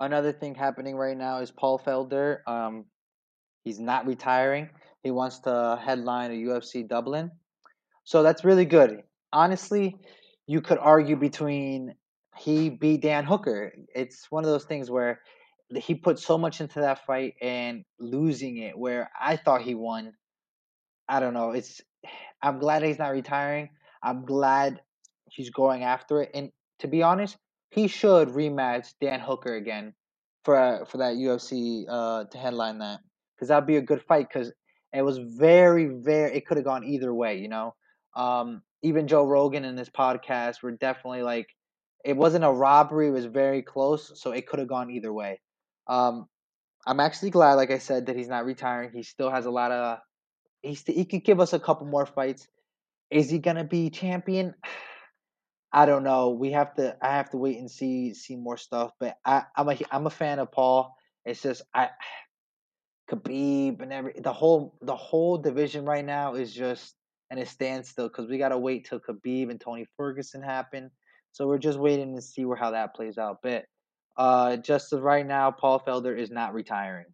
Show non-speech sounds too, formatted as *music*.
another thing happening right now is Paul Felder. Um, he's not retiring. He wants to headline a UFC Dublin, so that's really good. Honestly, you could argue between he beat Dan Hooker. It's one of those things where he put so much into that fight and losing it where I thought he won. I don't know. It's I'm glad he's not retiring. I'm glad he's going after it. And to be honest, he should rematch Dan Hooker again for for that UFC uh, to headline that because that'd be a good fight because it was very very it could have gone either way. You know, um, even Joe Rogan in this podcast were definitely like it wasn't a robbery; it was very close, so it could have gone either way. Um, I'm actually glad, like I said, that he's not retiring. He still has a lot of. He st- he could give us a couple more fights. Is he gonna be champion? I don't know. We have to. I have to wait and see see more stuff. But I, I'm a I'm a fan of Paul. It's just I *sighs* Khabib and every the whole the whole division right now is just and it standstill because we gotta wait till Khabib and Tony Ferguson happen. So we're just waiting to see where how that plays out. But uh, just right now, Paul Felder is not retiring.